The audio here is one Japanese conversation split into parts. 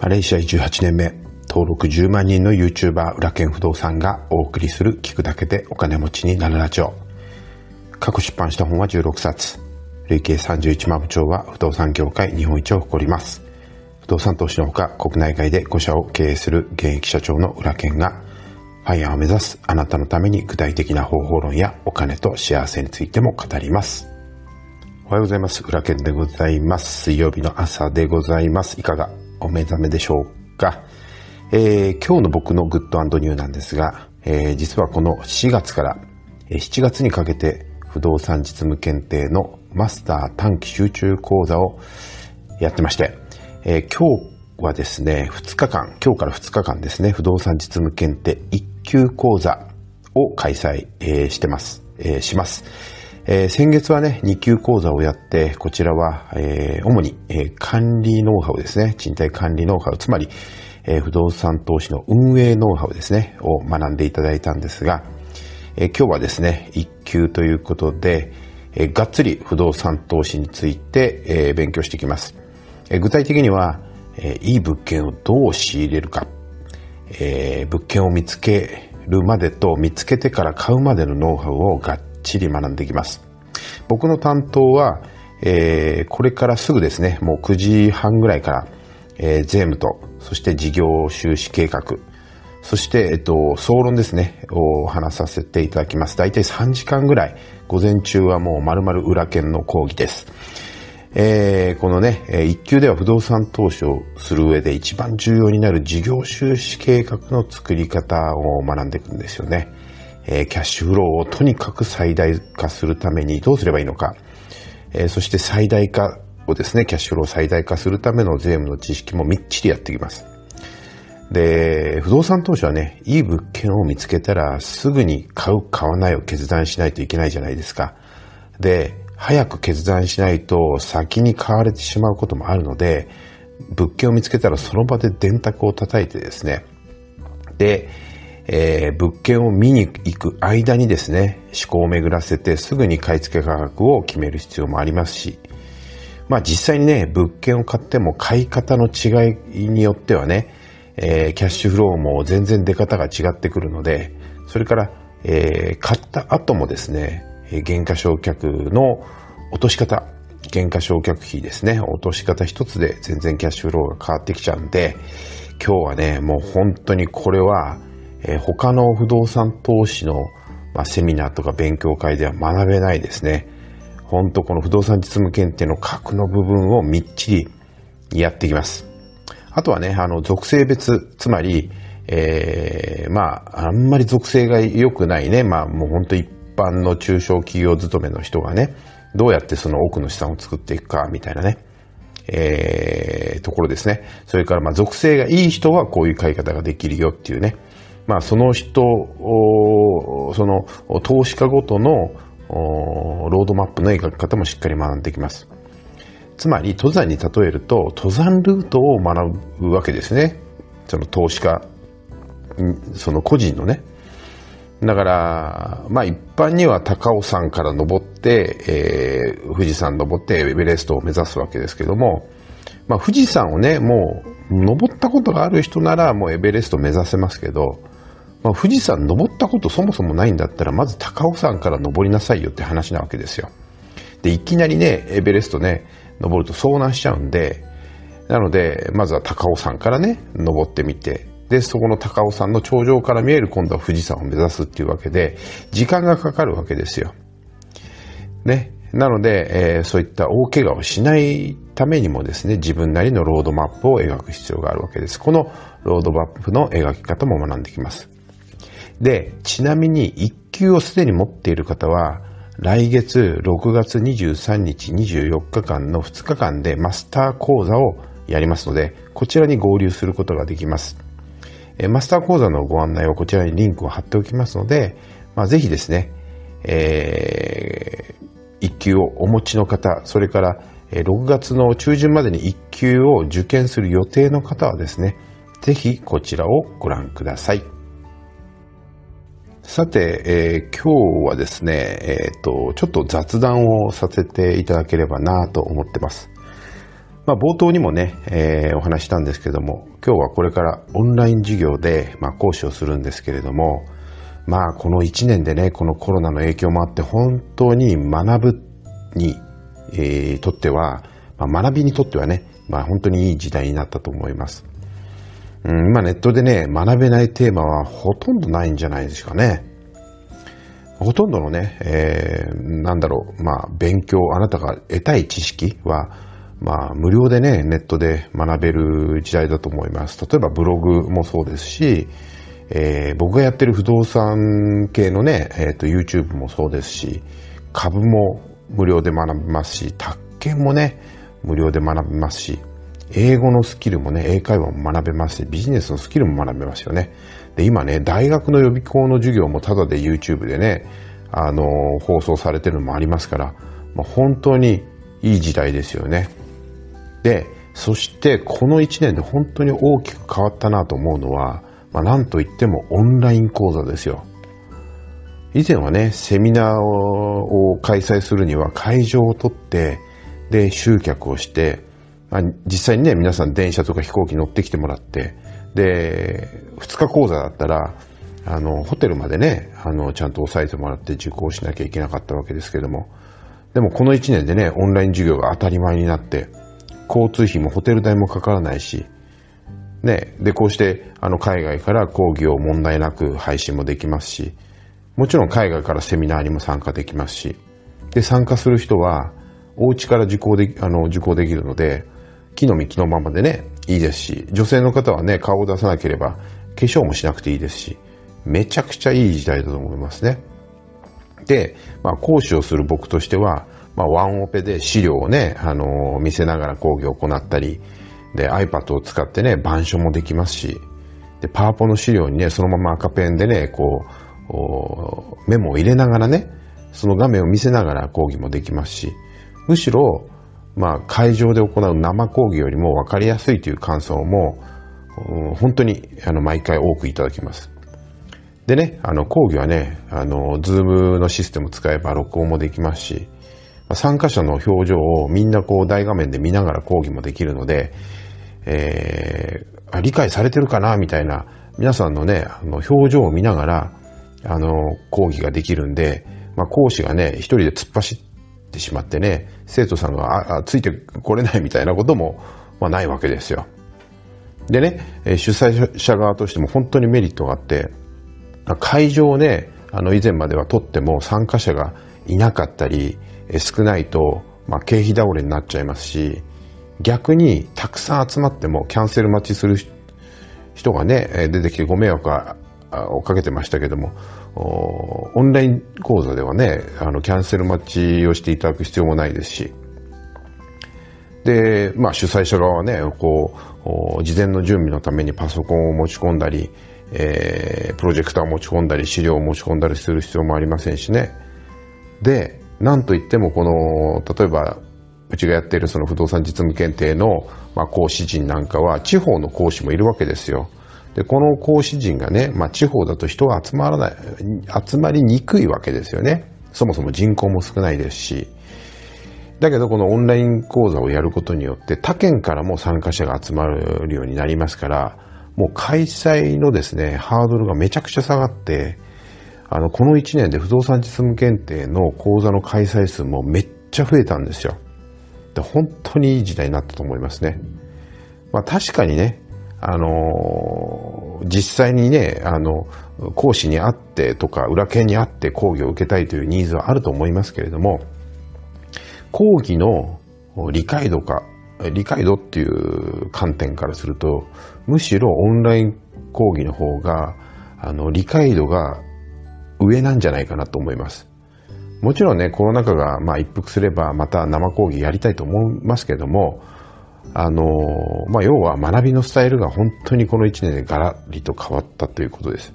マレーシア18年目、登録10万人の YouTuber 裏剣不動産がお送りする聞くだけでお金持ちになるラジオ。過去出版した本は16冊。累計31万部長は不動産業界日本一を誇ります。不動産投資のほか国内外で5社を経営する現役社長の裏剣がファイヤーを目指すあなたのために具体的な方法論やお金と幸せについても語ります。おはようございます。裏剣でございます。水曜日の朝でございます。いかが？お目覚めでしょうか、えー、今日の僕のグッドニューなんですが、えー、実はこの4月から7月にかけて不動産実務検定のマスター短期集中講座をやってまして、えー、今日はですね、2日間、今日から2日間ですね、不動産実務検定1級講座を開催、えー、してます、えー、します。えー、先月はね、2級講座をやって、こちらは、えー、主に、えー、管理ノウハウですね。賃貸管理ノウハウ、つまり、え、不動産投資の運営ノウハウですね、を学んでいただいたんですが、え、今日はですね、1級ということで、え、がっつり不動産投資について、え、勉強していきます。え、具体的には、え、いい物件をどう仕入れるか、え、物件を見つけるまでと見つけてから買うまでのノウハウをがっちり学んでいきます。僕の担当は、えー、これからすぐですね、もう9時半ぐらいから、えー、税務と、そして事業収支計画、そして、えっと、総論ですね、を話させていただきます。大体3時間ぐらい、午前中はもう丸々裏剣の講義です。えー、このね、一級では不動産投資をする上で一番重要になる事業収支計画の作り方を学んでいくんですよね。え、キャッシュフローをとにかく最大化するためにどうすればいいのか、え、そして最大化をですね、キャッシュフローを最大化するための税務の知識もみっちりやっていきます。で、不動産投資はね、いい物件を見つけたらすぐに買う、買わないを決断しないといけないじゃないですか。で、早く決断しないと先に買われてしまうこともあるので、物件を見つけたらその場で電卓を叩いてですね、で、えー、物件を見に行く間にですね、思考を巡らせてすぐに買い付け価格を決める必要もありますし、まあ実際にね、物件を買っても買い方の違いによってはね、えー、キャッシュフローも全然出方が違ってくるので、それから、えー、買った後もですね、減価償却の落とし方、減価償却費ですね、落とし方一つで全然キャッシュフローが変わってきちゃうんで、今日はね、もう本当にこれは、えー、他の不動産投資の、まあ、セミナーとか勉強会では学べないですね。本当この不動産実務検定の核の部分をみっちりやっていきます。あとはね、あの、属性別、つまり、えー、まあ、あんまり属性が良くないね、まあ、もう本当一般の中小企業勤めの人がね、どうやってその多くの資産を作っていくか、みたいなね、えー、ところですね。それから、まあ、属性がいい人はこういう買い方ができるよっていうね、まあ、その人、その投資家ごとのロードマップの描き方もしっかり学んできます。つまり、登山に例えると、登山ルートを学ぶわけですね。その投資家、その個人のね。だから、まあ一般には高尾山から登って、えー、富士山登ってエベレストを目指すわけですけども、まあ富士山をね、もう登ったことがある人ならもうエベレスト目指せますけど、まあ、富士山登ったことそもそもないんだったら、まず高尾山から登りなさいよって話なわけですよ。で、いきなりね、エベレストね、登ると遭難しちゃうんで、なので、まずは高尾山からね、登ってみて、で、そこの高尾山の頂上から見える今度は富士山を目指すっていうわけで、時間がかかるわけですよ。ね。なので、えー、そういった大怪我をしないためにもですね、自分なりのロードマップを描く必要があるわけです。このロードマップの描き方も学んできます。で、ちなみに1級をすでに持っている方は、来月6月23日24日間の2日間でマスター講座をやりますので、こちらに合流することができます。マスター講座のご案内はこちらにリンクを貼っておきますので、まあ、ぜひですね、えー、1級をお持ちの方、それから6月の中旬までに1級を受験する予定の方はですね、ぜひこちらをご覧ください。さて、えー、今日はですね、え、ー、と、ちょっと雑談をさせていただければなと思ってます。まあ、冒頭にもね、えー、お話したんですけども、今日はこれからオンライン授業で、まあ、講師をするんですけれども、まあ、この1年でね、このコロナの影響もあって、本当に学ぶに、えー、とっては、まあ、学びにとってはね、まあ、本当にいい時代になったと思います。うん、今ネットでね、学べないテーマはほとんどないんじゃないですかね。ほとんどのね、えー、なんだろう、まあ、勉強、あなたが得たい知識は、まあ、無料でね、ネットで学べる時代だと思います。例えばブログもそうですし、えー、僕がやってる不動産系のね、えっ、ー、と、YouTube もそうですし、株も無料で学びますし、宅建もね、無料で学びますし、英語のスキルもね、英会話も学べますし、ビジネスのスキルも学べますよね。で、今ね、大学の予備校の授業もただで YouTube でね、あのー、放送されてるのもありますから、まあ、本当にいい時代ですよね。で、そしてこの1年で本当に大きく変わったなと思うのは、まあ、なんといってもオンライン講座ですよ。以前はね、セミナーを開催するには会場を取って、で、集客をして、あ、実際にね、皆さん電車とか飛行機乗ってきてもらって、で、2日講座だったら、あの、ホテルまでね、あの、ちゃんと押さえてもらって受講しなきゃいけなかったわけですけども、でもこの1年でね、オンライン授業が当たり前になって、交通費もホテル代もかからないし、ね、で、こうして、あの、海外から講義を問題なく配信もできますし、もちろん海外からセミナーにも参加できますし、で、参加する人は、お家から受講で、あの、受講できるので、木の実木のままでね、いいですし、女性の方はね、顔を出さなければ、化粧もしなくていいですし、めちゃくちゃいい時代だと思いますね。で、まあ、講師をする僕としては、まあ、ワンオペで資料をね、あのー、見せながら講義を行ったり、で、iPad を使ってね、板書もできますし、で、パワポの資料にね、そのまま赤ペンでね、こう、メモを入れながらね、その画面を見せながら講義もできますし、むしろ、まあ、会場で行う生講義よりも分かりやすいという感想も、本当に、あの、毎回多くいただきます。でね、あの、講義はね、あの、ズームのシステムを使えば録音もできますし、参加者の表情をみんなこう大画面で見ながら講義もできるので、えー、理解されてるかなみたいな、皆さんのね、あの表情を見ながら、あの、講義ができるんで、まあ、講師がね、一人で突っ走っってしまってね、生徒さんがついてこれないみたいなことも、まあ、ないわけですよ。でね、主催者側としても本当にメリットがあって、会場をね、あの以前までは取っても参加者がいなかったり、少ないと、まあ、経費倒れになっちゃいますし、逆にたくさん集まってもキャンセル待ちする人がね、出てきてご迷惑をかけてましたけども、オンライン講座ではね、あの、キャンセル待ちをしていただく必要もないですし、で、まあ主催者側はね、こう、事前の準備のためにパソコンを持ち込んだり、えー、プロジェクターを持ち込んだり、資料を持ち込んだりする必要もありませんしね。で、なんといってもこの、例えば、うちがやっているその不動産実務検定の、まあ、講師陣なんかは地方の講師もいるわけですよ。で、この講師陣がね、まあ、地方だと人が集まらない、集まりにくいわけですよね。そもそも人口も少ないですし。だけど、このオンライン講座をやることによって、他県からも参加者が集まるようになりますから、もう開催のですね、ハードルがめちゃくちゃ下がって、あの、この1年で不動産実務検定の講座の開催数もめっちゃ増えたんですよ。で本当にいい時代になったと思いますね。まあ確かにね、あの、実際にね、あの、講師に会ってとか、裏剣に会って講義を受けたいというニーズはあると思いますけれども、講義の理解度か、理解度っていう観点からすると、むしろオンライン講義の方が、あの、理解度が上なんじゃないかなと思います。もちろんね、コロナ禍がまあ一服すればまた生講義やりたいと思いますけれども、あの、まあ、要は学びのスタイルが本当にこの1年でガラリと変わったということです。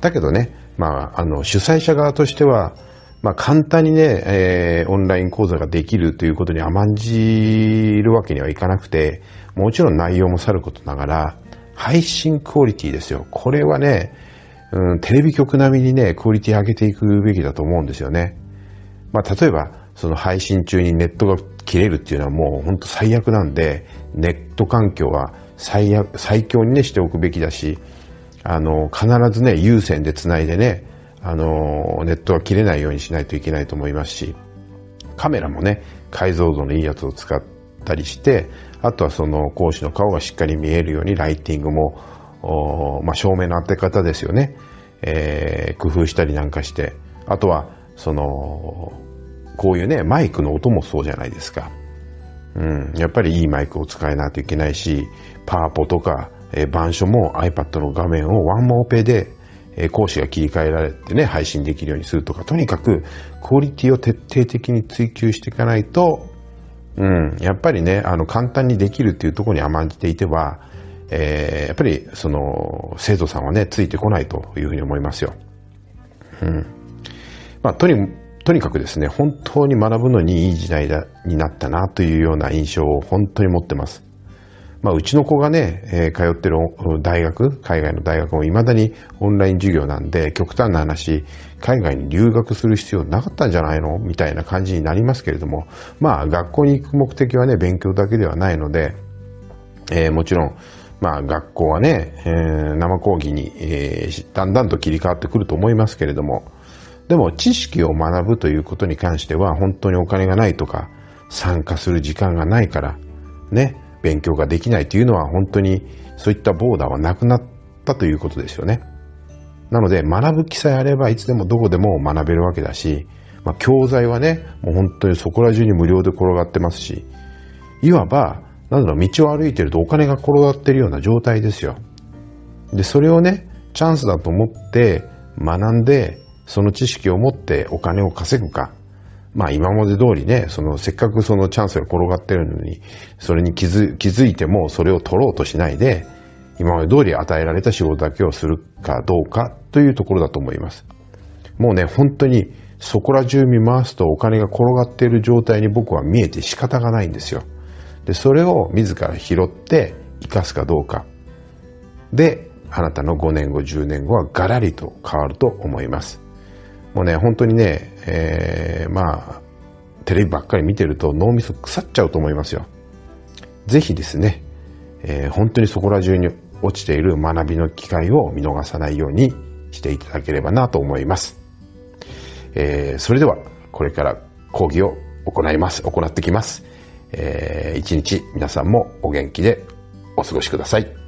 だけどね、まあ、あの、主催者側としては、まあ、簡単にね、えー、オンライン講座ができるということに甘んじるわけにはいかなくて、もちろん内容もさることながら、配信クオリティですよ。これはね、うん、テレビ局並みにね、クオリティ上げていくべきだと思うんですよね。まあ、例えば、その配信中にネットが切れるっていうのはもう本当最悪なんで、ネット環境は最悪、最強にねしておくべきだし、あの、必ずね、有線で繋いでね、あの、ネットが切れないようにしないといけないと思いますし、カメラもね、解像度のいいやつを使ったりして、あとはその講師の顔がしっかり見えるようにライティングも、まあ、照明の当て方ですよね、えー、工夫したりなんかして、あとは、その、こういうね、マイクの音もそうじゃないですか。うん、やっぱりいいマイクを使えないといけないし、パワポとか、えー、板書も iPad の画面をワンモーペで、えー、講師が切り替えられてね、配信できるようにするとか、とにかくクオリティを徹底的に追求していかないと、うん、やっぱりね、あの、簡単にできるっていうところに甘んじていては、えー、やっぱり、その、生徒さんはね、ついてこないというふうに思いますよ。うん。まあ、とに、とにかくですね、本当に学ぶのにいい時代だになったなというような印象を本当に持ってます。まあ、うちの子がね、えー、通ってる大学、海外の大学も未だにオンライン授業なんで、極端な話、海外に留学する必要なかったんじゃないの？みたいな感じになりますけれども、まあ、学校に行く目的はね、勉強だけではないので、えー、もちろん、まあ、学校はね、えー、生講義に、えー、だんだんと切り替わってくると思いますけれども、でも知識を学ぶということに関しては本当にお金がないとか参加する時間がないからね、勉強ができないというのは本当にそういったボーダーはなくなったということですよね。なので学ぶ気さえあればいつでもどこでも学べるわけだし、まあ、教材はね、もう本当にそこら中に無料で転がってますし、いわば、なんだろう、道を歩いてるとお金が転がってるような状態ですよ。で、それをね、チャンスだと思って学んでその知識を持ってお金を稼ぐか、まあ今まで通りね、そのせっかくそのチャンスが転がってるのに、それに気づ気づいてもそれを取ろうとしないで、今まで通り与えられた仕事だけをするかどうかというところだと思います。もうね、本当にそこら中見回すとお金が転がっている状態に僕は見えて仕方がないんですよ。で、それを自ら拾って生かすかどうか。で、あなたの5年後、10年後はガラリと変わると思います。もうね、本当にね、えー、まあ、テレビばっかり見てると脳みそ腐っちゃうと思いますよ。ぜひですね、えー、本当にそこら中に落ちている学びの機会を見逃さないようにしていただければなと思います。えー、それでは、これから講義を行います。行ってきます。えー、一日皆さんもお元気でお過ごしください。